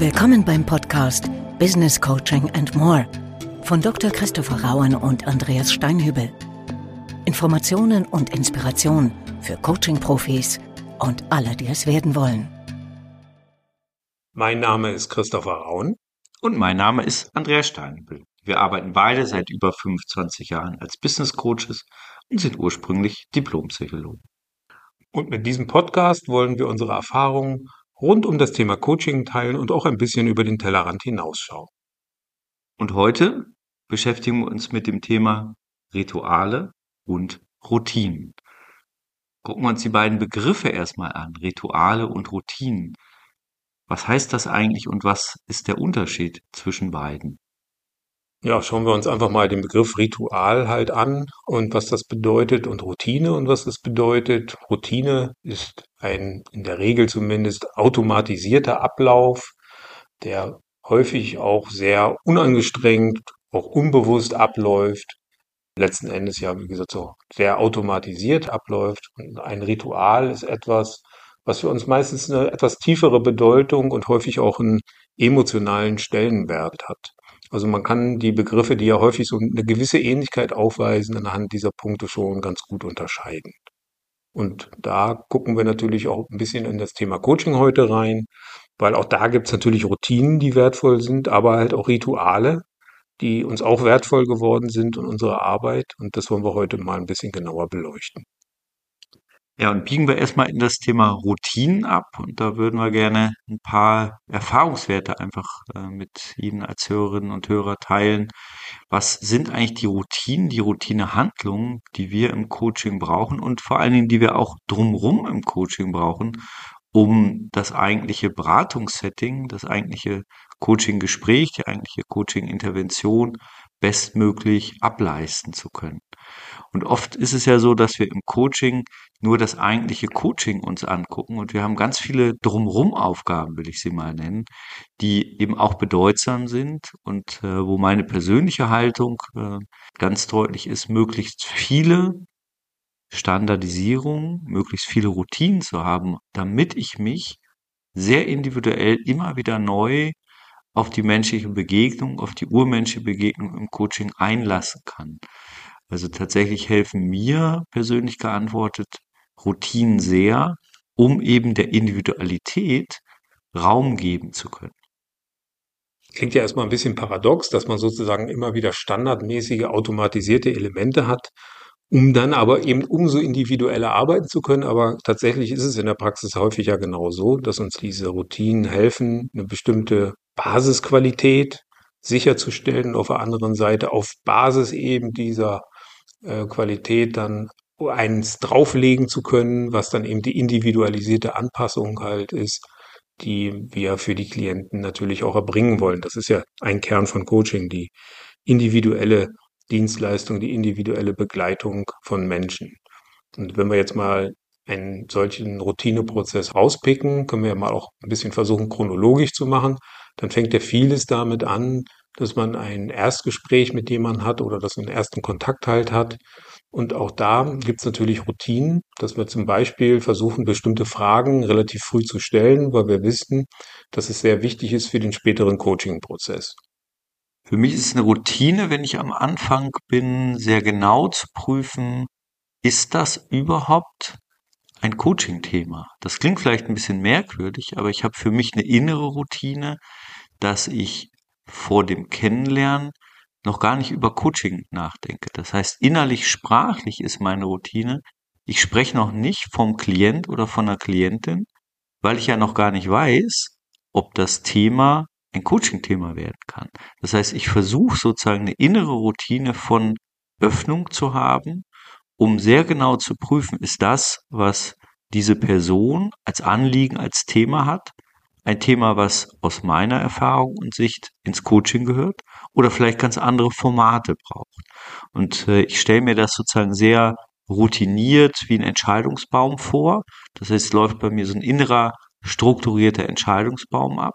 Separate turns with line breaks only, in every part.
Willkommen beim Podcast Business Coaching and More von Dr. Christopher Rauen und Andreas Steinhübel. Informationen und Inspiration für Coaching-Profis und alle, die es werden wollen.
Mein Name ist Christopher Rauen.
Und mein Name ist Andreas Steinhübel. Wir arbeiten beide seit über 25 Jahren als Business Coaches und sind ursprünglich Diplompsychologen.
Und mit diesem Podcast wollen wir unsere Erfahrungen rund um das Thema Coaching teilen und auch ein bisschen über den Tellerrand hinausschauen.
Und heute beschäftigen wir uns mit dem Thema Rituale und Routinen. Gucken wir uns die beiden Begriffe erstmal an, Rituale und Routinen. Was heißt das eigentlich und was ist der Unterschied zwischen beiden?
Ja, schauen wir uns einfach mal den Begriff Ritual halt an und was das bedeutet und Routine und was das bedeutet. Routine ist ein in der Regel zumindest automatisierter Ablauf, der häufig auch sehr unangestrengt, auch unbewusst abläuft. Letzten Endes ja, wie gesagt, so sehr automatisiert abläuft. Und ein Ritual ist etwas, was für uns meistens eine etwas tiefere Bedeutung und häufig auch einen emotionalen Stellenwert hat. Also man kann die Begriffe, die ja häufig so eine gewisse Ähnlichkeit aufweisen, anhand dieser Punkte schon ganz gut unterscheiden. Und da gucken wir natürlich auch ein bisschen in das Thema Coaching heute rein, weil auch da gibt es natürlich Routinen, die wertvoll sind, aber halt auch Rituale, die uns auch wertvoll geworden sind in unserer Arbeit. Und das wollen wir heute mal ein bisschen genauer beleuchten.
Ja, und biegen wir erstmal in das Thema Routinen ab. Und da würden wir gerne ein paar Erfahrungswerte einfach äh, mit Ihnen als Hörerinnen und Hörer teilen. Was sind eigentlich die Routinen, die Routinehandlungen, die wir im Coaching brauchen und vor allen Dingen, die wir auch drumrum im Coaching brauchen, um das eigentliche Beratungssetting, das eigentliche Coaching-Gespräch, die eigentliche Coaching-Intervention bestmöglich ableisten zu können. Und oft ist es ja so, dass wir im Coaching nur das eigentliche Coaching uns angucken und wir haben ganz viele drumrum Aufgaben, will ich sie mal nennen, die eben auch bedeutsam sind und äh, wo meine persönliche Haltung äh, ganz deutlich ist, möglichst viele Standardisierungen, möglichst viele Routinen zu haben, damit ich mich sehr individuell immer wieder neu auf die menschliche Begegnung, auf die urmenschliche Begegnung im Coaching einlassen kann. Also tatsächlich helfen mir persönlich geantwortet Routinen sehr, um eben der Individualität Raum geben zu können.
Klingt ja erstmal ein bisschen paradox, dass man sozusagen immer wieder standardmäßige automatisierte Elemente hat, um dann aber eben umso individueller arbeiten zu können. Aber tatsächlich ist es in der Praxis häufig ja genau so, dass uns diese Routinen helfen, eine bestimmte Basisqualität sicherzustellen auf der anderen Seite auf Basis eben dieser äh, Qualität dann eins drauflegen zu können, was dann eben die individualisierte Anpassung halt ist, die wir für die Klienten natürlich auch erbringen wollen. Das ist ja ein Kern von Coaching, die individuelle Dienstleistung, die individuelle Begleitung von Menschen. Und wenn wir jetzt mal einen solchen Routineprozess rauspicken, können wir ja mal auch ein bisschen versuchen, chronologisch zu machen. Dann fängt ja vieles damit an, dass man ein Erstgespräch mit jemandem hat oder dass man einen ersten Kontakt halt hat. Und auch da gibt es natürlich Routinen, dass wir zum Beispiel versuchen, bestimmte Fragen relativ früh zu stellen, weil wir wissen, dass es sehr wichtig ist für den späteren Coaching-Prozess.
Für mich ist es eine Routine, wenn ich am Anfang bin, sehr genau zu prüfen, ist das überhaupt ein Coaching-Thema? Das klingt vielleicht ein bisschen merkwürdig, aber ich habe für mich eine innere Routine, dass ich vor dem Kennenlernen noch gar nicht über Coaching nachdenke. Das heißt, innerlich sprachlich ist meine Routine, ich spreche noch nicht vom Klient oder von der Klientin, weil ich ja noch gar nicht weiß, ob das Thema ein Coaching-Thema werden kann. Das heißt, ich versuche sozusagen eine innere Routine von Öffnung zu haben, um sehr genau zu prüfen, ist das, was diese Person als Anliegen, als Thema hat, ein Thema, was aus meiner Erfahrung und Sicht ins Coaching gehört oder vielleicht ganz andere Formate braucht. Und äh, ich stelle mir das sozusagen sehr routiniert wie ein Entscheidungsbaum vor. Das heißt, es läuft bei mir so ein innerer strukturierter Entscheidungsbaum ab.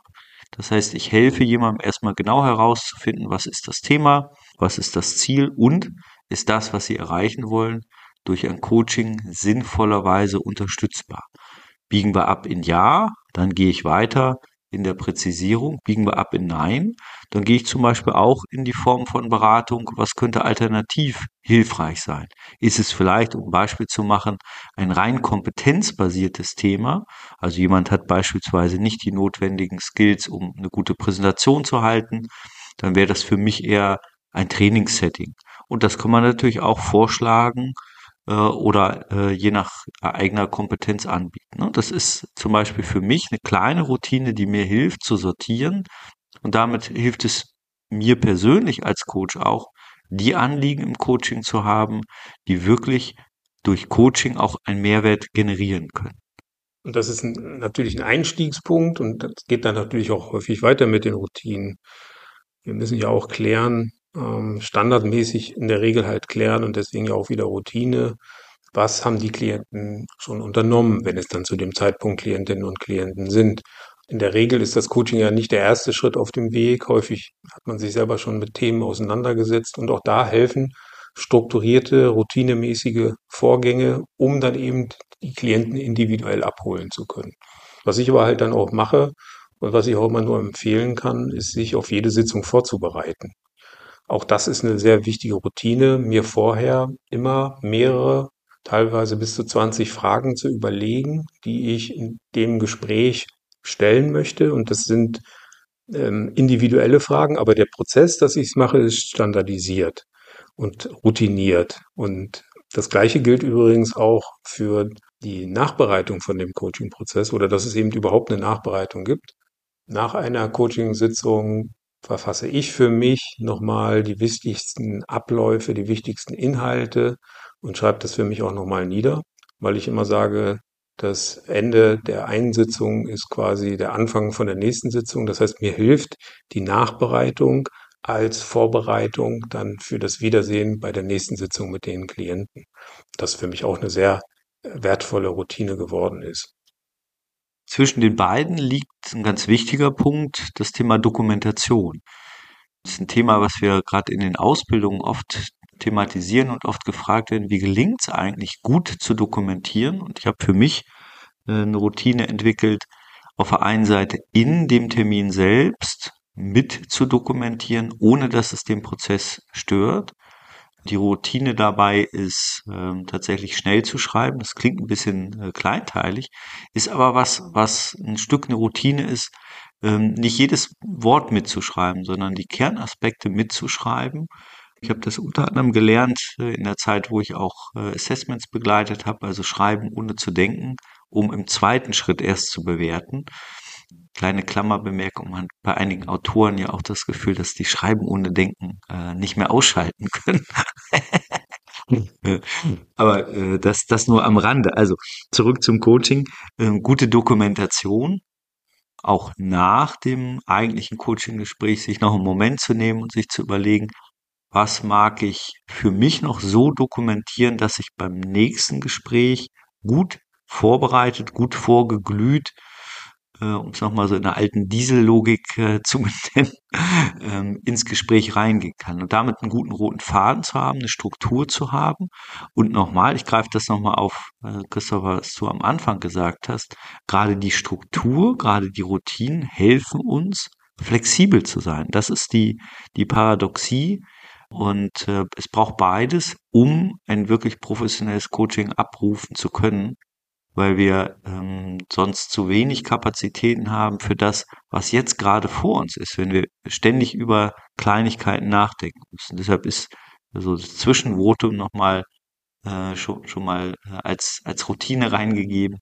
Das heißt, ich helfe jemandem erstmal genau herauszufinden, was ist das Thema, was ist das Ziel und ist das, was sie erreichen wollen, durch ein Coaching sinnvollerweise unterstützbar. Biegen wir ab in Ja, dann gehe ich weiter in der Präzisierung, biegen wir ab in Nein, dann gehe ich zum Beispiel auch in die Form von Beratung, was könnte alternativ hilfreich sein? Ist es vielleicht, um ein Beispiel zu machen, ein rein kompetenzbasiertes Thema? Also jemand hat beispielsweise nicht die notwendigen Skills, um eine gute Präsentation zu halten, dann wäre das für mich eher ein Trainingssetting. Und das kann man natürlich auch vorschlagen, äh, oder äh, je nach eigener Kompetenz anbieten. Ne? Das ist zum Beispiel für mich eine kleine Routine, die mir hilft zu sortieren und damit hilft es mir persönlich als Coach auch, die Anliegen im Coaching zu haben, die wirklich durch Coaching auch einen Mehrwert generieren können.
Und das ist ein, natürlich ein Einstiegspunkt und das geht dann natürlich auch häufig weiter mit den Routinen. Wir müssen ja auch klären, ähm, standardmäßig in der Regel halt klären und deswegen ja auch wieder Routine. Was haben die Klienten schon unternommen, wenn es dann zu dem Zeitpunkt Klientinnen und Klienten sind? In der Regel ist das Coaching ja nicht der erste Schritt auf dem Weg. Häufig hat man sich selber schon mit Themen auseinandergesetzt und auch da helfen strukturierte, routinemäßige Vorgänge, um dann eben die Klienten individuell abholen zu können. Was ich aber halt dann auch mache und was ich auch immer nur empfehlen kann, ist, sich auf jede Sitzung vorzubereiten. Auch das ist eine sehr wichtige Routine, mir vorher immer mehrere, teilweise bis zu 20 Fragen zu überlegen, die ich in dem Gespräch stellen möchte. Und das sind ähm, individuelle Fragen, aber der Prozess, dass ich es mache, ist standardisiert und routiniert. Und das Gleiche gilt übrigens auch für die Nachbereitung von dem Coaching-Prozess oder dass es eben überhaupt eine Nachbereitung gibt. Nach einer Coaching-Sitzung verfasse ich für mich nochmal die wichtigsten Abläufe, die wichtigsten Inhalte und schreibe das für mich auch nochmal nieder, weil ich immer sage, das Ende der einen Sitzung ist quasi der Anfang von der nächsten Sitzung. Das heißt, mir hilft die Nachbereitung als Vorbereitung dann für das Wiedersehen bei der nächsten Sitzung mit den Klienten. Das für mich auch eine sehr wertvolle Routine geworden ist.
Zwischen den beiden liegt ein ganz wichtiger Punkt, das Thema Dokumentation. Das ist ein Thema, was wir gerade in den Ausbildungen oft thematisieren und oft gefragt werden, wie gelingt es eigentlich gut zu dokumentieren? Und ich habe für mich äh, eine Routine entwickelt, auf der einen Seite in dem Termin selbst mit zu dokumentieren, ohne dass es den Prozess stört. Die Routine dabei ist ähm, tatsächlich schnell zu schreiben. Das klingt ein bisschen äh, kleinteilig, ist aber was, was ein Stück eine Routine ist, ähm, nicht jedes Wort mitzuschreiben, sondern die Kernaspekte mitzuschreiben. Ich habe das unter anderem gelernt äh, in der Zeit, wo ich auch äh, Assessments begleitet habe, also schreiben ohne zu denken, um im zweiten Schritt erst zu bewerten kleine Klammerbemerkung, man hat bei einigen Autoren ja auch das Gefühl, dass die Schreiben ohne Denken äh, nicht mehr ausschalten können. Aber äh, das, das nur am Rande. Also zurück zum Coaching. Äh, gute Dokumentation, auch nach dem eigentlichen Coaching-Gespräch, sich noch einen Moment zu nehmen und sich zu überlegen, was mag ich für mich noch so dokumentieren, dass ich beim nächsten Gespräch gut vorbereitet, gut vorgeglüht äh, um es nochmal so in der alten Diesellogik äh, zu benennen, ähm, ins Gespräch reingehen kann. Und damit einen guten roten Faden zu haben, eine Struktur zu haben. Und nochmal, ich greife das nochmal auf, äh, Christopher, was du am Anfang gesagt hast, gerade die Struktur, gerade die Routinen helfen uns, flexibel zu sein. Das ist die, die Paradoxie. Und äh, es braucht beides, um ein wirklich professionelles Coaching abrufen zu können weil wir ähm, sonst zu wenig Kapazitäten haben für das, was jetzt gerade vor uns ist, wenn wir ständig über Kleinigkeiten nachdenken müssen. Deshalb ist so das Zwischenvotum nochmal äh, schon, schon mal äh, als, als Routine reingegeben,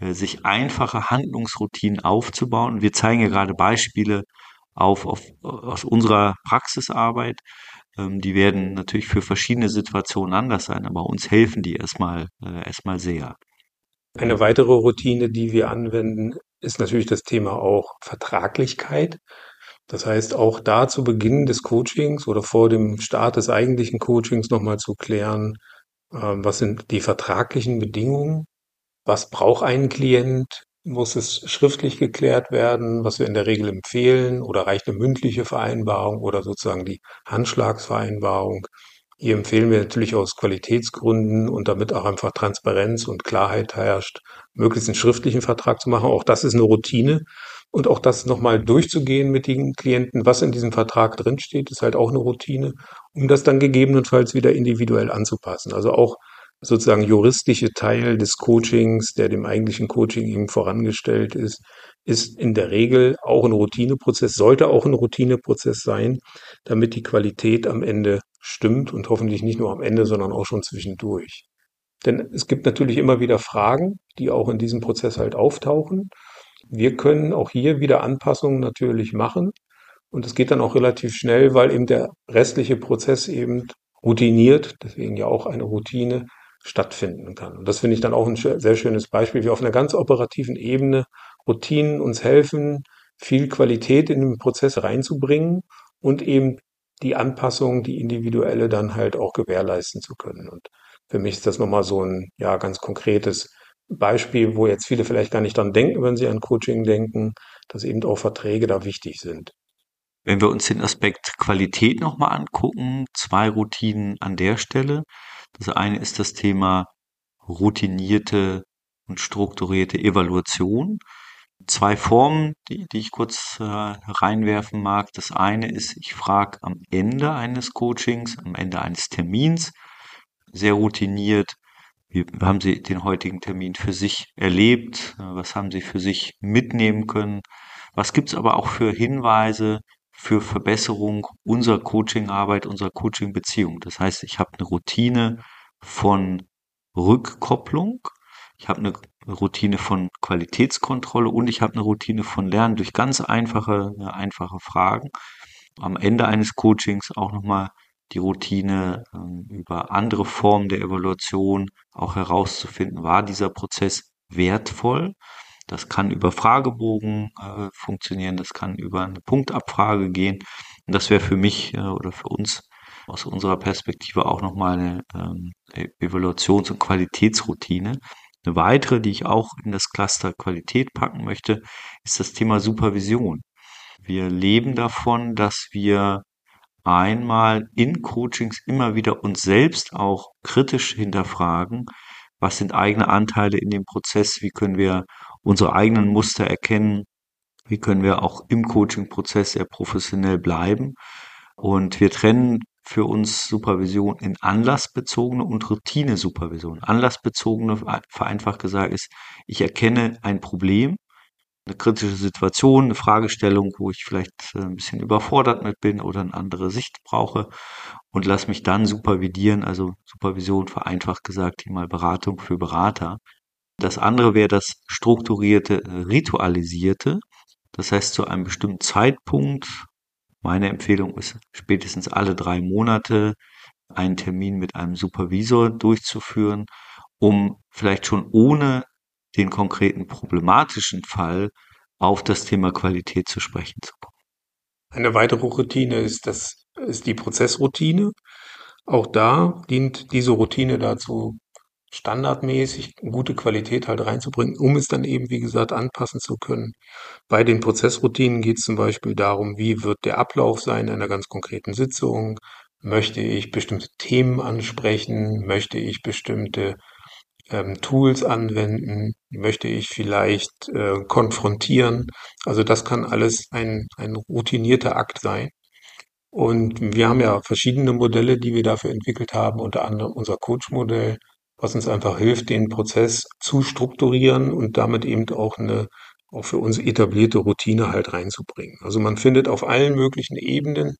äh, sich einfache Handlungsroutinen aufzubauen. Wir zeigen ja gerade Beispiele auf, auf aus unserer Praxisarbeit. Ähm, die werden natürlich für verschiedene Situationen anders sein, aber uns helfen die erstmal, äh, erstmal sehr.
Eine weitere Routine, die wir anwenden, ist natürlich das Thema auch Vertraglichkeit. Das heißt, auch da zu Beginn des Coachings oder vor dem Start des eigentlichen Coachings nochmal zu klären, ähm, was sind die vertraglichen Bedingungen? Was braucht ein Klient? Muss es schriftlich geklärt werden, was wir in der Regel empfehlen? Oder reicht eine mündliche Vereinbarung oder sozusagen die Handschlagsvereinbarung? Hier empfehlen wir natürlich aus Qualitätsgründen und damit auch einfach Transparenz und Klarheit herrscht, möglichst einen schriftlichen Vertrag zu machen. Auch das ist eine Routine. Und auch das nochmal durchzugehen mit den Klienten, was in diesem Vertrag drinsteht, ist halt auch eine Routine, um das dann gegebenenfalls wieder individuell anzupassen. Also auch sozusagen juristische Teil des Coachings, der dem eigentlichen Coaching eben vorangestellt ist, ist in der Regel auch ein Routineprozess, sollte auch ein Routineprozess sein, damit die Qualität am Ende stimmt und hoffentlich nicht nur am Ende, sondern auch schon zwischendurch. Denn es gibt natürlich immer wieder Fragen, die auch in diesem Prozess halt auftauchen. Wir können auch hier wieder Anpassungen natürlich machen. Und es geht dann auch relativ schnell, weil eben der restliche Prozess eben routiniert, deswegen ja auch eine Routine, stattfinden kann. Und das finde ich dann auch ein sehr schönes Beispiel, wie auf einer ganz operativen Ebene Routinen uns helfen, viel Qualität in den Prozess reinzubringen und eben die Anpassung, die individuelle dann halt auch gewährleisten zu können. Und für mich ist das nochmal so ein, ja, ganz konkretes Beispiel, wo jetzt viele vielleicht gar nicht dran denken, wenn sie an Coaching denken, dass eben auch Verträge da wichtig sind.
Wenn wir uns den Aspekt Qualität nochmal angucken, zwei Routinen an der Stelle. Das eine ist das Thema routinierte und strukturierte Evaluation. Zwei Formen, die, die ich kurz äh, reinwerfen mag. Das eine ist, ich frage am Ende eines Coachings, am Ende eines Termins, sehr routiniert, wie haben Sie den heutigen Termin für sich erlebt? Was haben Sie für sich mitnehmen können? Was gibt es aber auch für Hinweise für Verbesserung unserer Coachingarbeit, unserer Coachingbeziehung? Das heißt, ich habe eine Routine von Rückkopplung, ich habe eine Routine von Qualitätskontrolle und ich habe eine Routine von Lernen durch ganz einfache, einfache Fragen. Am Ende eines Coachings auch nochmal die Routine ähm, über andere Formen der Evaluation auch herauszufinden, war dieser Prozess wertvoll. Das kann über Fragebogen äh, funktionieren, das kann über eine Punktabfrage gehen. Und das wäre für mich äh, oder für uns aus unserer Perspektive auch nochmal eine ähm, e-, Evaluations- und Qualitätsroutine. Eine weitere, die ich auch in das Cluster Qualität packen möchte, ist das Thema Supervision. Wir leben davon, dass wir einmal in Coachings immer wieder uns selbst auch kritisch hinterfragen, was sind eigene Anteile in dem Prozess, wie können wir unsere eigenen Muster erkennen, wie können wir auch im Coaching-Prozess sehr professionell bleiben. Und wir trennen für uns Supervision in anlassbezogene und Routine-Supervision. Anlassbezogene, vereinfacht gesagt, ist, ich erkenne ein Problem eine kritische Situation, eine Fragestellung, wo ich vielleicht äh, ein bisschen überfordert mit bin oder eine andere Sicht brauche und lass mich dann supervidieren, also Supervision vereinfacht gesagt, hier mal Beratung für Berater. Das andere wäre das strukturierte, ritualisierte. Das heißt, zu einem bestimmten Zeitpunkt, meine Empfehlung ist spätestens alle drei Monate einen Termin mit einem Supervisor durchzuführen, um vielleicht schon ohne den konkreten problematischen Fall auf das Thema Qualität zu sprechen zu kommen.
Eine weitere Routine ist das, ist die Prozessroutine. Auch da dient diese Routine dazu, standardmäßig gute Qualität halt reinzubringen, um es dann eben, wie gesagt, anpassen zu können. Bei den Prozessroutinen geht es zum Beispiel darum, wie wird der Ablauf sein einer ganz konkreten Sitzung? Möchte ich bestimmte Themen ansprechen? Möchte ich bestimmte ähm, Tools anwenden? Möchte ich vielleicht äh, konfrontieren? Also das kann alles ein, ein routinierter Akt sein. Und wir haben ja verschiedene Modelle, die wir dafür entwickelt haben, unter anderem unser Coach-Modell, was uns einfach hilft, den Prozess zu strukturieren und damit eben auch eine auch für uns etablierte Routine halt reinzubringen. Also man findet auf allen möglichen Ebenen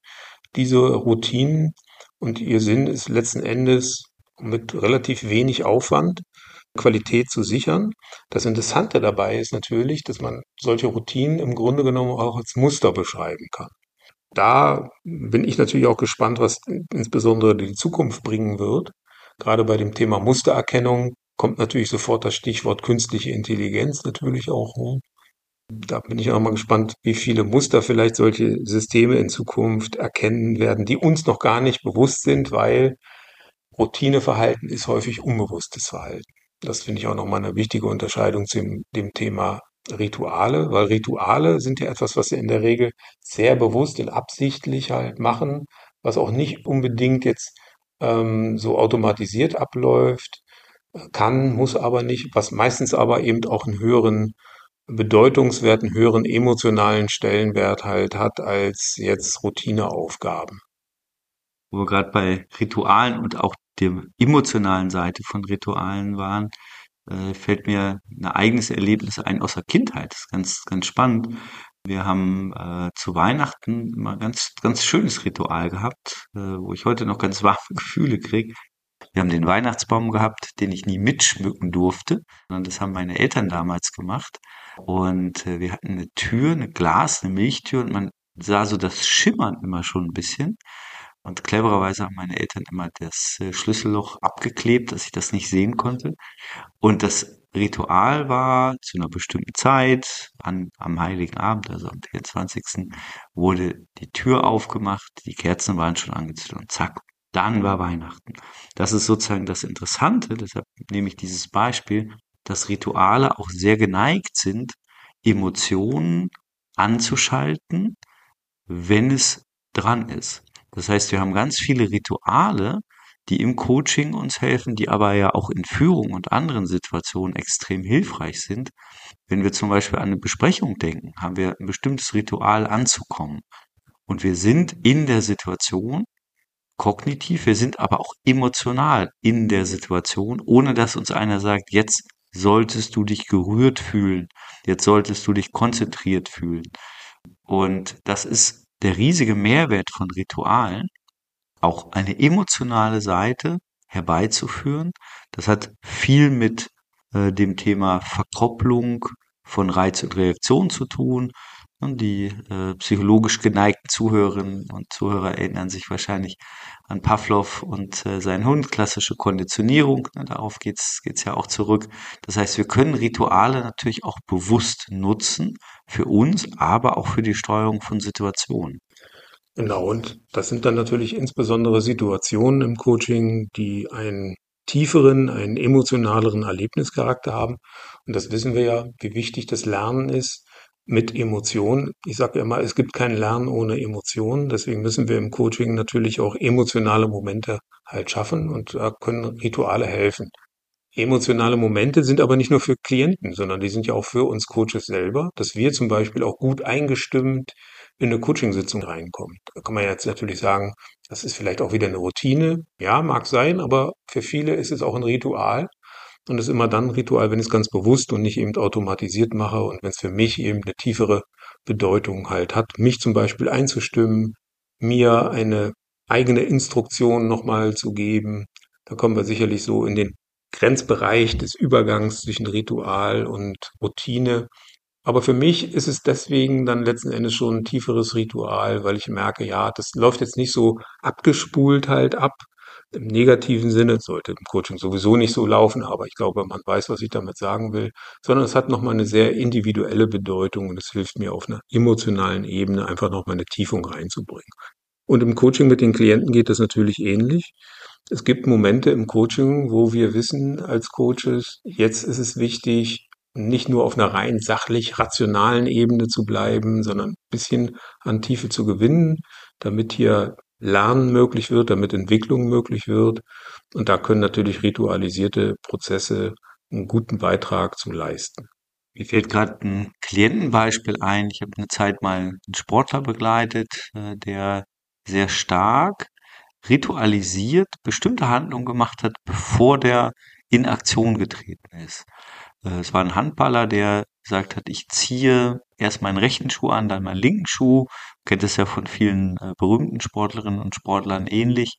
diese Routinen und ihr Sinn ist letzten Endes mit relativ wenig Aufwand Qualität zu sichern. Das Interessante dabei ist natürlich, dass man solche Routinen im Grunde genommen auch als Muster beschreiben kann. Da bin ich natürlich auch gespannt, was insbesondere die Zukunft bringen wird. Gerade bei dem Thema Mustererkennung kommt natürlich sofort das Stichwort künstliche Intelligenz natürlich auch hoch. Da bin ich auch mal gespannt, wie viele Muster vielleicht solche Systeme in Zukunft erkennen werden, die uns noch gar nicht bewusst sind, weil Routineverhalten ist häufig unbewusstes Verhalten. Das finde ich auch nochmal eine wichtige Unterscheidung zu dem Thema Rituale, weil Rituale sind ja etwas, was wir in der Regel sehr bewusst und absichtlich halt machen, was auch nicht unbedingt jetzt ähm, so automatisiert abläuft, kann, muss aber nicht, was meistens aber eben auch einen höheren Bedeutungswert, einen höheren emotionalen Stellenwert halt hat als jetzt Routineaufgaben.
Wo wir gerade bei Ritualen und auch der emotionalen Seite von Ritualen waren, äh, fällt mir ein eigenes Erlebnis ein aus der Kindheit. Das ist ganz, ganz spannend. Wir haben äh, zu Weihnachten immer ganz, ganz schönes Ritual gehabt, äh, wo ich heute noch ganz warme Gefühle kriege. Wir haben den Weihnachtsbaum gehabt, den ich nie mitschmücken durfte, sondern das haben meine Eltern damals gemacht. Und äh, wir hatten eine Tür, eine Glas, eine Milchtür und man sah so das Schimmern immer schon ein bisschen. Und clevererweise haben meine Eltern immer das äh, Schlüsselloch abgeklebt, dass ich das nicht sehen konnte. Und das Ritual war zu einer bestimmten Zeit, an, am Heiligen Abend, also am 24. wurde die Tür aufgemacht, die Kerzen waren schon angezündet und zack, dann war Weihnachten. Das ist sozusagen das Interessante, deshalb nehme ich dieses Beispiel, dass Rituale auch sehr geneigt sind, Emotionen anzuschalten, wenn es dran ist. Das heißt, wir haben ganz viele Rituale, die im Coaching uns helfen, die aber ja auch in Führung und anderen Situationen extrem hilfreich sind. Wenn wir zum Beispiel an eine Besprechung denken, haben wir ein bestimmtes Ritual anzukommen. Und wir sind in der Situation kognitiv, wir sind aber auch emotional in der Situation, ohne dass uns einer sagt, jetzt solltest du dich gerührt fühlen, jetzt solltest du dich konzentriert fühlen. Und das ist der riesige Mehrwert von Ritualen, auch eine emotionale Seite herbeizuführen. Das hat viel mit äh, dem Thema Verkopplung von Reiz und Reaktion zu tun. Und die äh, psychologisch geneigten Zuhörerinnen und Zuhörer erinnern sich wahrscheinlich an Pavlov und äh, seinen Hund, klassische Konditionierung. Ne, darauf geht's geht's ja auch zurück. Das heißt, wir können Rituale natürlich auch bewusst nutzen für uns, aber auch für die Steuerung von Situationen.
Genau, und das sind dann natürlich insbesondere Situationen im Coaching, die einen tieferen, einen emotionaleren Erlebnischarakter haben. Und das wissen wir ja, wie wichtig das Lernen ist mit Emotionen. Ich sage immer, es gibt kein Lernen ohne Emotionen. Deswegen müssen wir im Coaching natürlich auch emotionale Momente halt schaffen und da können Rituale helfen. Emotionale Momente sind aber nicht nur für Klienten, sondern die sind ja auch für uns Coaches selber, dass wir zum Beispiel auch gut eingestimmt in eine Coachingsitzung reinkommen. Da kann man jetzt natürlich sagen, das ist vielleicht auch wieder eine Routine. Ja, mag sein, aber für viele ist es auch ein Ritual. Und es ist immer dann ein Ritual, wenn ich es ganz bewusst und nicht eben automatisiert mache und wenn es für mich eben eine tiefere Bedeutung halt hat, mich zum Beispiel einzustimmen, mir eine eigene Instruktion nochmal zu geben. Da kommen wir sicherlich so in den Grenzbereich des Übergangs zwischen Ritual und Routine. Aber für mich ist es deswegen dann letzten Endes schon ein tieferes Ritual, weil ich merke, ja, das läuft jetzt nicht so abgespult halt ab. Im negativen Sinne sollte im Coaching sowieso nicht so laufen, aber ich glaube, man weiß, was ich damit sagen will, sondern es hat nochmal eine sehr individuelle Bedeutung und es hilft mir auf einer emotionalen Ebene einfach nochmal eine Tiefung reinzubringen. Und im Coaching mit den Klienten geht das natürlich ähnlich. Es gibt Momente im Coaching, wo wir wissen als Coaches, jetzt ist es wichtig, nicht nur auf einer rein sachlich rationalen Ebene zu bleiben, sondern ein bisschen an Tiefe zu gewinnen, damit hier Lernen möglich wird, damit Entwicklung möglich wird. Und da können natürlich ritualisierte Prozesse einen guten Beitrag zu leisten.
Mir fällt gerade ein Klientenbeispiel ein. Ich habe eine Zeit mal einen Sportler begleitet, äh, der sehr stark ritualisiert bestimmte Handlungen gemacht hat, bevor der in Aktion getreten ist. Äh, es war ein Handballer, der gesagt hat, ich ziehe erst meinen rechten Schuh an, dann meinen linken Schuh. Kennt es ja von vielen äh, berühmten Sportlerinnen und Sportlern ähnlich.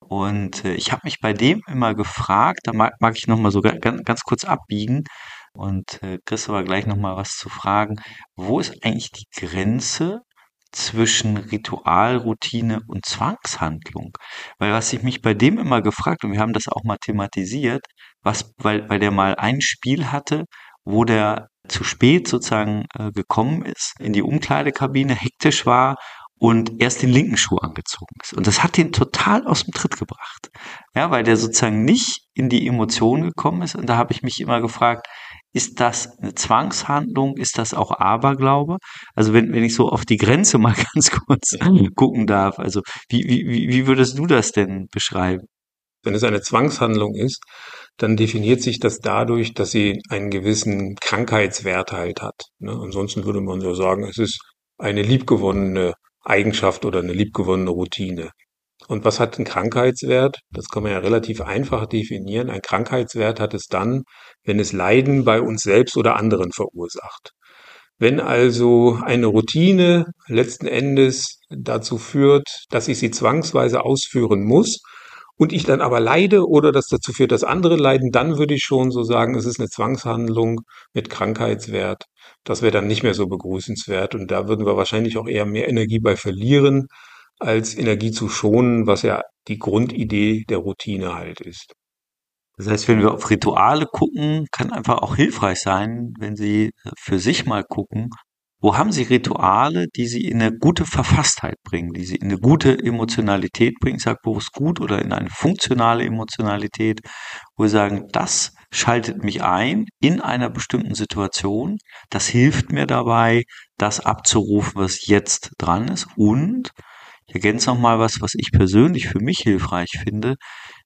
Und äh, ich habe mich bei dem immer gefragt, da mag, mag ich nochmal so ganz, ganz kurz abbiegen und äh, Chris aber gleich nochmal was zu fragen. Wo ist eigentlich die Grenze zwischen Ritual, Routine und Zwangshandlung. Weil was ich mich bei dem immer gefragt, und wir haben das auch mal thematisiert, was, weil, weil der mal ein Spiel hatte, wo der zu spät sozusagen äh, gekommen ist, in die Umkleidekabine, hektisch war und erst den linken Schuh angezogen ist. Und das hat ihn total aus dem Tritt gebracht. Ja, weil der sozusagen nicht in die Emotion gekommen ist. Und da habe ich mich immer gefragt, ist das eine Zwangshandlung? Ist das auch Aberglaube? Also wenn, wenn ich so auf die Grenze mal ganz kurz gucken darf, also wie, wie, wie würdest du das denn beschreiben?
Wenn es eine Zwangshandlung ist, dann definiert sich das dadurch, dass sie einen gewissen Krankheitswert halt hat. Ne? Ansonsten würde man so sagen, es ist eine liebgewonnene Eigenschaft oder eine liebgewonnene Routine. Und was hat ein Krankheitswert? Das kann man ja relativ einfach definieren. Ein Krankheitswert hat es dann, wenn es Leiden bei uns selbst oder anderen verursacht. Wenn also eine Routine letzten Endes dazu führt, dass ich sie zwangsweise ausführen muss und ich dann aber leide oder das dazu führt, dass andere leiden, dann würde ich schon so sagen, es ist eine Zwangshandlung mit Krankheitswert. Das wäre dann nicht mehr so begrüßenswert und da würden wir wahrscheinlich auch eher mehr Energie bei verlieren, als Energie zu schonen, was ja die Grundidee der Routine halt ist.
Das heißt, wenn wir auf Rituale gucken, kann einfach auch hilfreich sein, wenn Sie für sich mal gucken, wo haben Sie Rituale, die Sie in eine gute Verfasstheit bringen, die Sie in eine gute Emotionalität bringen, sage bewusst gut, oder in eine funktionale Emotionalität, wo Sie sagen, das schaltet mich ein in einer bestimmten Situation, das hilft mir dabei, das abzurufen, was jetzt dran ist und ich ergänze noch mal was, was ich persönlich für mich hilfreich finde,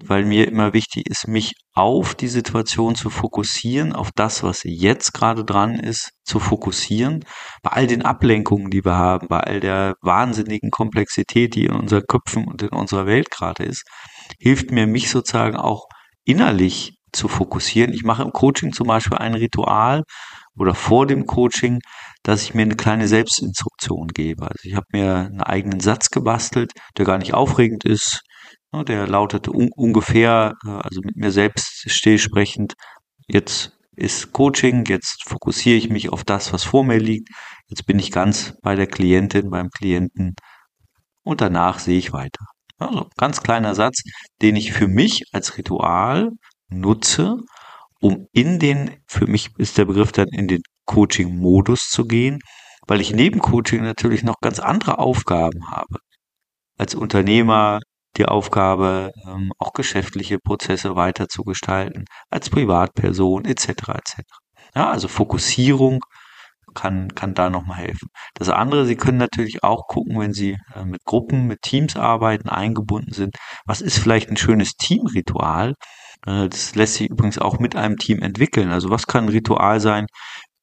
weil mir immer wichtig ist, mich auf die Situation zu fokussieren, auf das, was jetzt gerade dran ist, zu fokussieren. Bei all den Ablenkungen, die wir haben, bei all der wahnsinnigen Komplexität, die in unseren Köpfen und in unserer Welt gerade ist, hilft mir, mich sozusagen auch innerlich zu fokussieren. Ich mache im Coaching zum Beispiel ein Ritual oder vor dem Coaching, dass ich mir eine kleine Selbstinstruktion gebe. Also ich habe mir einen eigenen Satz gebastelt, der gar nicht aufregend ist. Ne, der lautete un ungefähr, äh, also mit mir selbst stillsprechend, jetzt ist Coaching, jetzt fokussiere ich mich auf das, was vor mir liegt. Jetzt bin ich ganz bei der Klientin, beim Klienten und danach sehe ich weiter. Also ganz kleiner Satz, den ich für mich als Ritual nutze, um in den, für mich ist der Begriff dann in den Coaching-Modus zu gehen, weil ich neben Coaching natürlich noch ganz andere Aufgaben habe. Als Unternehmer die Aufgabe, ähm, auch geschäftliche Prozesse weiter zu gestalten, als Privatperson etc. etc. Ja, also Fokussierung kann, kann da nochmal helfen. Das andere, Sie können natürlich auch gucken, wenn Sie äh, mit Gruppen, mit Teams arbeiten, eingebunden sind, was ist vielleicht ein schönes Teamritual? Äh, das lässt sich übrigens auch mit einem Team entwickeln. Also was kann ein Ritual sein,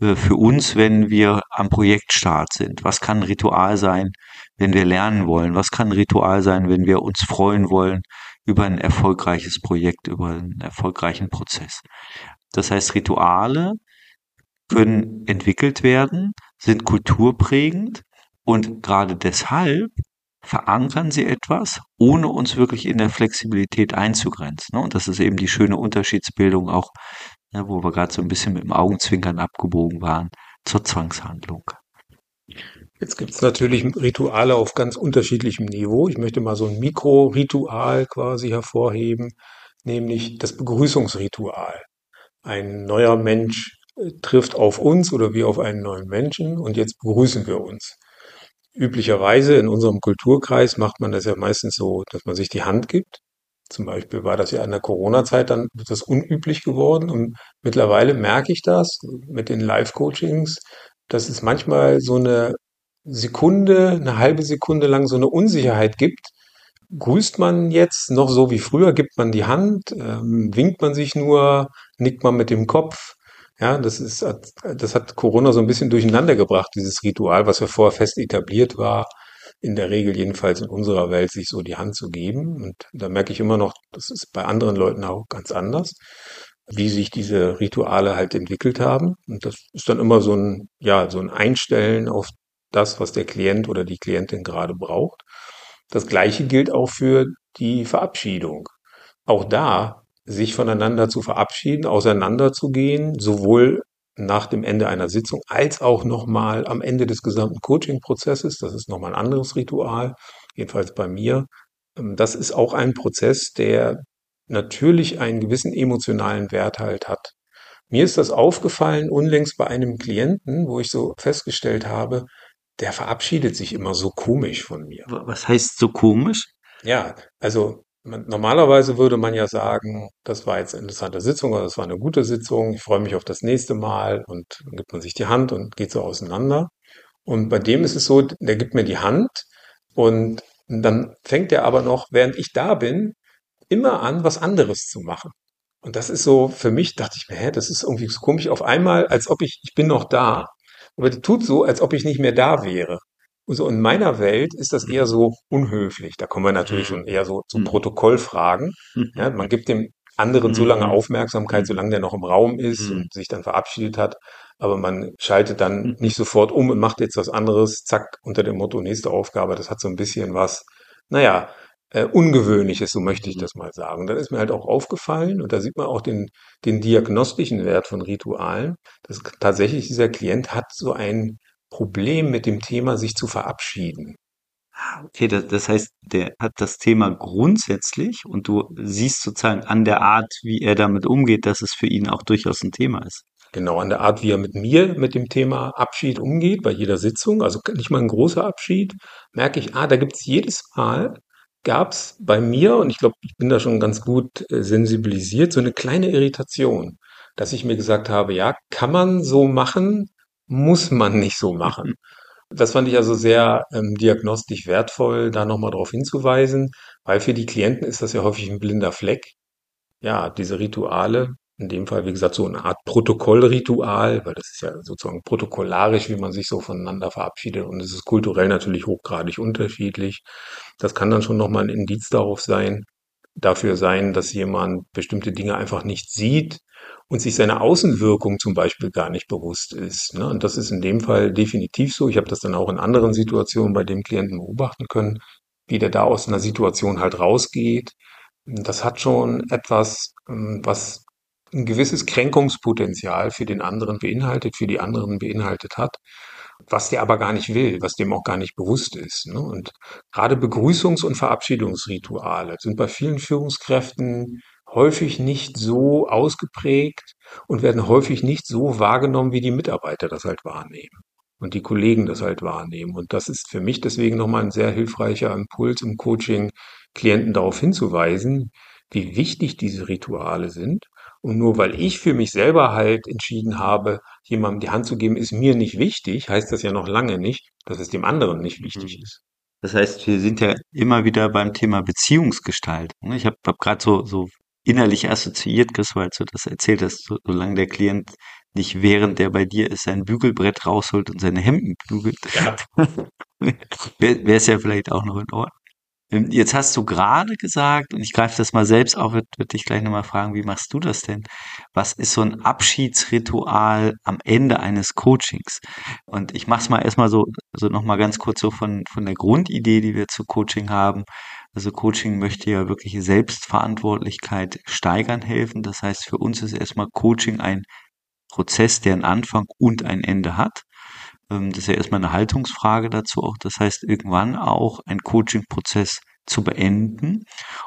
äh, für uns, wenn wir am Projektstart sind? Was kann ein Ritual sein, wenn wir lernen wollen? Was kann ein Ritual sein, wenn wir uns freuen wollen über ein erfolgreiches Projekt, über einen erfolgreichen Prozess? Das heißt, Rituale können entwickelt werden, sind kulturprägend und gerade deshalb verankern sie etwas, ohne uns wirklich in der Flexibilität einzugrenzen. Und das ist eben die schöne Unterschiedsbildung auch ja, wo wir gerade so ein bisschen mit dem Augenzwinkern abgebogen waren, zur Zwangshandlung.
Jetzt gibt es natürlich Rituale auf ganz unterschiedlichem Niveau. Ich möchte mal so ein Mikro-Ritual quasi hervorheben, nämlich das Begrüßungsritual. Ein neuer Mensch äh, trifft auf uns oder wir auf einen neuen Menschen und jetzt begrüßen wir uns. Üblicherweise in unserem Kulturkreis macht man das ja meistens so, dass man sich die Hand gibt zum Beispiel war das ja in der Corona-Zeit dann das unüblich geworden und mittlerweile merke ich das mit den Live-Coachings, dass es manchmal so eine Sekunde, eine halbe Sekunde lang so eine Unsicherheit gibt. Grüßt man jetzt noch so wie früher? Gibt man die Hand? Ähm, winkt man sich nur? Nickt man mit dem Kopf? Ja, das ist, das hat Corona so ein bisschen durcheinander gebracht, dieses Ritual, was ja vorher fest etabliert war in der Regel jedenfalls in unserer Welt, sich so die Hand zu geben. Und da merke ich immer noch, das ist bei anderen Leuten auch ganz anders, wie sich diese Rituale halt entwickelt haben. Und das ist dann immer so ein, ja, so ein Einstellen auf das, was der Klient oder die Klientin gerade braucht. Das Gleiche gilt auch für die Verabschiedung. Auch da sich voneinander zu verabschieden, auseinanderzugehen, sowohl nach dem Ende einer Sitzung als auch nochmal am Ende des gesamten Coaching-Prozesses. Das ist nochmal ein anderes Ritual, jedenfalls bei mir. Ähm, das ist auch ein Prozess, der natürlich einen gewissen emotionalen Wert halt hat. Mir ist das aufgefallen unlängst bei einem Klienten, wo ich so festgestellt habe, der verabschiedet sich immer so komisch von mir.
Was heißt so komisch?
Ja, also Normalerweise würde man ja sagen, das war jetzt eine interessante Sitzung oder das war eine gute Sitzung, ich freue mich auf das nächste Mal und dann gibt man sich die Hand und geht so auseinander. Und bei dem ist es so, der gibt mir die Hand und dann fängt er aber noch, während ich da bin, immer an, was anderes zu machen. Und das ist so, für mich dachte ich mir, hä, das ist irgendwie so komisch. Auf einmal, als ob ich, ich bin noch da. Aber die tut so, als ob ich nicht mehr da wäre. So in meiner Welt ist das eher so unhöflich. Da kommen wir natürlich schon eher so zu
Mhm.
Protokollfragen. Ja, man gibt dem anderen so lange
Mhm.
Aufmerksamkeit,
Mhm.
solange der noch im Raum ist
Mhm.
und sich dann verabschiedet hat. Aber man schaltet dann
Mhm.
nicht sofort um und macht jetzt was anderes, zack, unter dem Motto nächste Aufgabe. Das hat so ein bisschen was, naja, äh, Ungewöhnliches, so möchte ich
Mhm.
das mal sagen. Und dann ist mir halt auch aufgefallen, und da sieht man auch den, den diagnostischen Wert von Ritualen, dass tatsächlich dieser Klient hat so ein Problem mit dem Thema, sich zu verabschieden.
Okay, das, das heißt, der hat das Thema grundsätzlich und du siehst sozusagen an der Art, wie er damit umgeht, dass es für ihn auch durchaus ein Thema ist.
Genau, an der Art, wie er mit mir, mit dem Thema Abschied umgeht, bei jeder Sitzung, also nicht mal ein großer Abschied, merke ich, ah, da gibt's jedes Mal, gab's bei mir, und ich glaube, ich bin da schon ganz gut äh, sensibilisiert, so eine kleine Irritation, dass ich mir gesagt habe, ja, kann man so machen, muss man nicht so machen. Das fand ich also sehr ähm, diagnostisch wertvoll, da nochmal darauf hinzuweisen, weil für die Klienten ist das ja häufig ein blinder Fleck. Ja, diese Rituale, in dem Fall, wie gesagt, so eine Art Protokollritual, weil das ist ja sozusagen protokollarisch, wie man sich so voneinander verabschiedet und es ist kulturell natürlich hochgradig unterschiedlich. Das kann dann schon nochmal ein Indiz darauf sein, dafür sein, dass jemand bestimmte Dinge einfach nicht sieht und sich seiner Außenwirkung zum Beispiel gar nicht bewusst ist. Ne? Und das ist in dem Fall definitiv so. Ich habe das dann auch in anderen Situationen bei dem Klienten beobachten können, wie der da aus einer Situation halt rausgeht. Das hat schon etwas, ähm, was ein gewisses Kränkungspotenzial für den anderen beinhaltet, für die anderen beinhaltet hat, was der aber gar nicht will, was dem auch gar nicht bewusst ist. Ne? Und gerade Begrüßungs- und Verabschiedungsrituale sind bei vielen Führungskräften häufig nicht so ausgeprägt und werden häufig nicht so wahrgenommen, wie die Mitarbeiter das halt wahrnehmen und die Kollegen das halt wahrnehmen. Und das ist für mich deswegen nochmal ein sehr hilfreicher Impuls im Coaching, Klienten darauf hinzuweisen, wie wichtig diese Rituale sind. Und nur weil ich für mich selber halt entschieden habe, jemandem die Hand zu geben, ist mir nicht wichtig, heißt das ja noch lange nicht, dass es dem anderen nicht wichtig
Mhm.
ist.
Das heißt, wir sind ja immer wieder beim Thema Beziehungsgestaltung. ne? Ich habe hab, hab gerade so, so innerlich assoziiert, Chris, weil du das erzählt hast, so, solange der Klient nicht während der bei dir ist, sein Bügelbrett rausholt und seine Hemden bügelt,
Ja,
wäre es ja vielleicht auch noch in Ordnung. Ähm, Jetzt hast du gerade gesagt, und ich greife das mal selbst auf, würde würd dich gleich nochmal fragen, wie machst du das denn? Was ist so ein Abschiedsritual am Ende eines Coachings? Und ich mache es mal erstmal so, so nochmal ganz kurz so von, von der Grundidee, die wir zu Coaching haben. Also Coaching möchte ja wirklich Selbstverantwortlichkeit steigern helfen. Das heißt, für uns ist erstmal Coaching ein Prozess, der einen Anfang und ein Ende hat. Ähm, Das ist ja erstmal eine Haltungsfrage dazu auch. Das heißt, irgendwann auch einen Coaching-Prozess zu beenden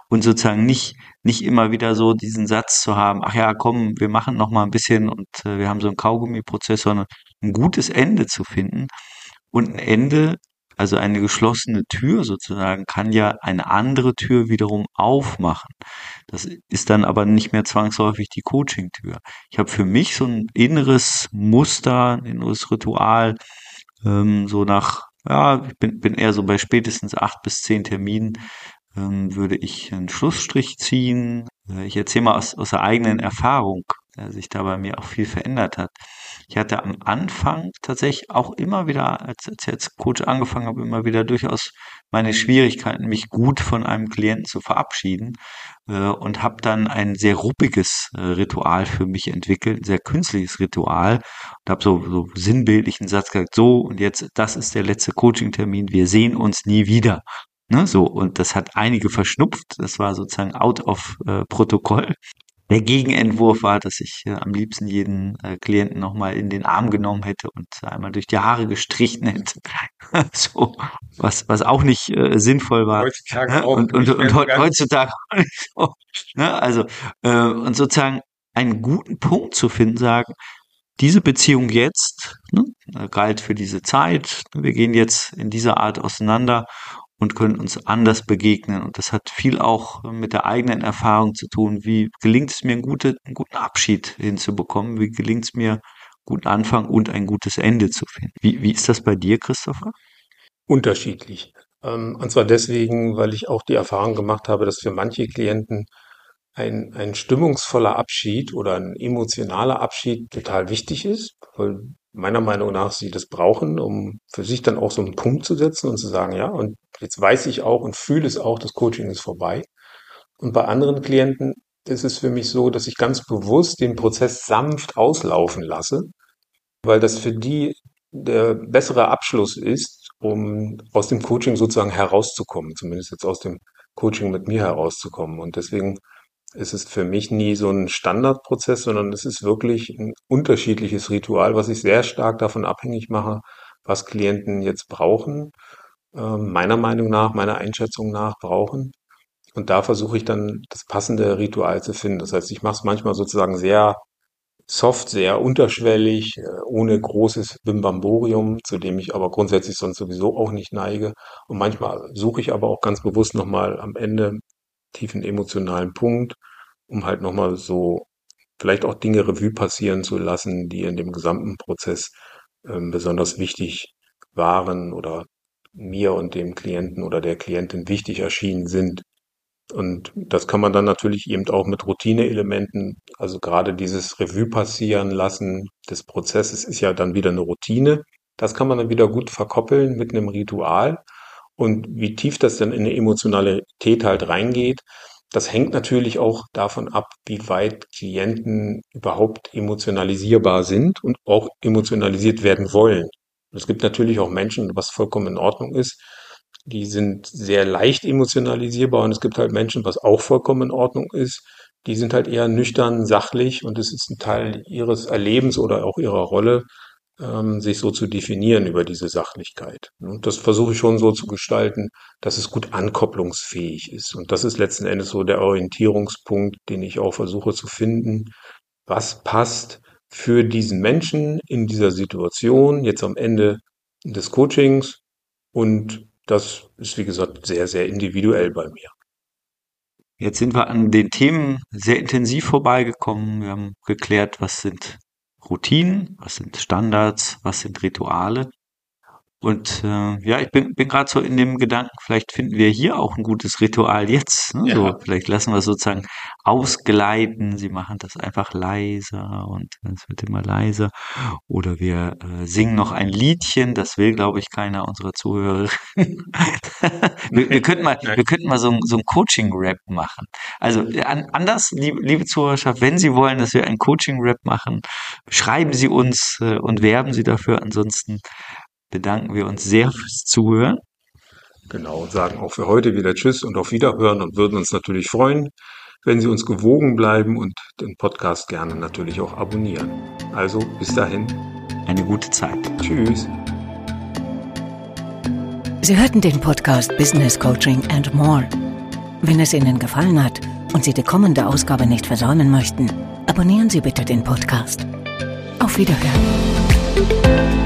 und sozusagen nicht, nicht immer wieder so diesen Satz zu haben, ach ja, komm, wir machen noch mal ein bisschen und äh, wir haben so einen Kaugummi-Prozess, sondern ein gutes Ende zu finden. Und ein Ende, also eine geschlossene Tür sozusagen, kann ja eine andere Tür wiederum aufmachen. Das ist dann aber nicht mehr zwangsläufig die Coaching-Tür. Ich habe für mich so ein inneres Muster, ein inneres Ritual, ähm, so nach, ja, ich bin, bin eher so bei spätestens acht bis zehn Terminen, ähm, würde ich einen Schlussstrich ziehen. Äh, Ich erzähle mal aus, aus der eigenen Erfahrung, dass sich da bei mir auch viel verändert hat. Ich hatte am Anfang tatsächlich auch immer wieder, als, als ich als Coach angefangen habe, immer wieder durchaus meine Schwierigkeiten, mich gut von einem Klienten zu verabschieden äh, und habe dann ein sehr ruppiges äh, Ritual für mich entwickelt, ein sehr künstliches Ritual und habe so, so sinnbildlichen Satz gesagt, so und jetzt, das ist der letzte Coaching-Termin, wir sehen uns nie wieder. Ne, so, und das hat einige verschnupft. Das war sozusagen out of äh, Protokoll. Der Gegenentwurf war, dass ich äh, am liebsten jeden äh, Klienten nochmal in den Arm genommen hätte und einmal durch die Haare gestrichen hätte. so, was, was auch nicht äh, sinnvoll war.
heutzutage
Ne?
auch
Und, und, und
ganz.
heutzutage auch nicht so. Ne? Also, äh, und sozusagen einen guten Punkt zu finden, sagen, diese Beziehung jetzt ne, galt für diese Zeit. Wir gehen jetzt in dieser Art auseinander und können uns anders begegnen. Und das hat viel auch mit der eigenen Erfahrung zu tun. Wie gelingt es mir, einen, gute, einen guten Abschied hinzubekommen? Wie gelingt es mir, einen guten Anfang und ein gutes Ende zu finden? Wie, wie ist das bei dir, Christopher?
Unterschiedlich. Ähm, und zwar deswegen, weil ich auch die Erfahrung gemacht habe, dass für manche Klienten ein, ein stimmungsvoller Abschied oder ein emotionaler Abschied total wichtig ist, weil meiner Meinung nach sie das brauchen, um für sich dann auch so einen Punkt zu setzen und zu sagen, ja, und jetzt weiß ich auch und fühle es auch, das Coaching ist vorbei. Und bei anderen Klienten ist es für mich so, dass ich ganz bewusst den Prozess sanft auslaufen lasse, weil das für die der bessere Abschluss ist, um aus dem Coaching sozusagen herauszukommen, zumindest jetzt aus dem Coaching mit mir herauszukommen. Und deswegen ist es für mich nie so ein Standardprozess, sondern es ist wirklich ein unterschiedliches Ritual, was ich sehr stark davon abhängig mache, was Klienten jetzt brauchen, äh, meiner Meinung nach, meiner Einschätzung nach brauchen. Und da versuche ich dann das passende Ritual zu finden. Das heißt, ich mache es manchmal sozusagen sehr soft, sehr unterschwellig, äh, ohne großes Bimbamborium, zu dem ich aber grundsätzlich sonst sowieso auch nicht neige. Und manchmal suche ich aber auch ganz bewusst nochmal am Ende tiefen emotionalen Punkt, um halt nochmal so vielleicht auch Dinge Revue passieren zu lassen, die in dem gesamten Prozess ähm, besonders wichtig waren oder mir und dem Klienten oder der Klientin wichtig erschienen sind. Und das kann man dann natürlich eben auch mit Routineelementen, also gerade dieses Revue passieren lassen des Prozesses ist ja dann wieder eine Routine. Das kann man dann wieder gut verkoppeln mit einem Ritual. Und wie tief das dann in eine Emotionalität halt reingeht, das hängt natürlich auch davon ab, wie weit Klienten überhaupt emotionalisierbar sind und auch emotionalisiert werden wollen. Es gibt natürlich auch Menschen, was vollkommen in Ordnung ist, die sind sehr leicht emotionalisierbar und es gibt halt Menschen, was auch vollkommen in Ordnung ist, die sind halt eher nüchtern, sachlich und es ist ein Teil ihres Erlebens oder auch ihrer Rolle, ähm, sich so zu definieren über diese Sachlichkeit. Und das versuche ich schon so zu gestalten, dass es gut ankopplungsfähig ist. Und das ist letzten Endes so der Orientierungspunkt, den ich auch versuche zu finden. Was passt für diesen Menschen in dieser Situation jetzt am Ende des Coachings? Und das ist, wie gesagt, sehr, sehr individuell bei mir.
Jetzt sind wir an den Themen sehr intensiv vorbeigekommen. Wir haben geklärt, was sind Routinen, was sind Standards, was sind Rituale. Und äh, ja, ich bin, bin gerade so in dem Gedanken, vielleicht finden wir hier auch ein gutes Ritual jetzt. Ne? Ja. So, vielleicht lassen wir es sozusagen ausgleiten. Sie machen das einfach leiser und es wird immer leiser. Oder wir äh, singen noch ein Liedchen. Das will, glaube ich, keiner unserer Zuhörer. wir, wir, könnten mal, wir könnten mal so, ein, so ein Coaching-Rap machen. Also an, anders, liebe, liebe Zuhörerschaft, wenn Sie wollen, dass wir ein Coaching-Rap machen, schreiben Sie uns äh, und werben Sie dafür. Ansonsten bedanken wir uns sehr fürs Zuhören.
Genau, und sagen auch für heute wieder Tschüss und auf Wiederhören und würden uns natürlich freuen, wenn Sie uns gewogen bleiben und den Podcast gerne natürlich auch abonnieren. Also bis dahin.
Eine gute Zeit.
Tschüss.
Sie hörten den Podcast Business Coaching and More. Wenn es Ihnen gefallen hat und Sie die kommende Ausgabe nicht versäumen möchten, abonnieren Sie bitte den Podcast. Auf Wiederhören.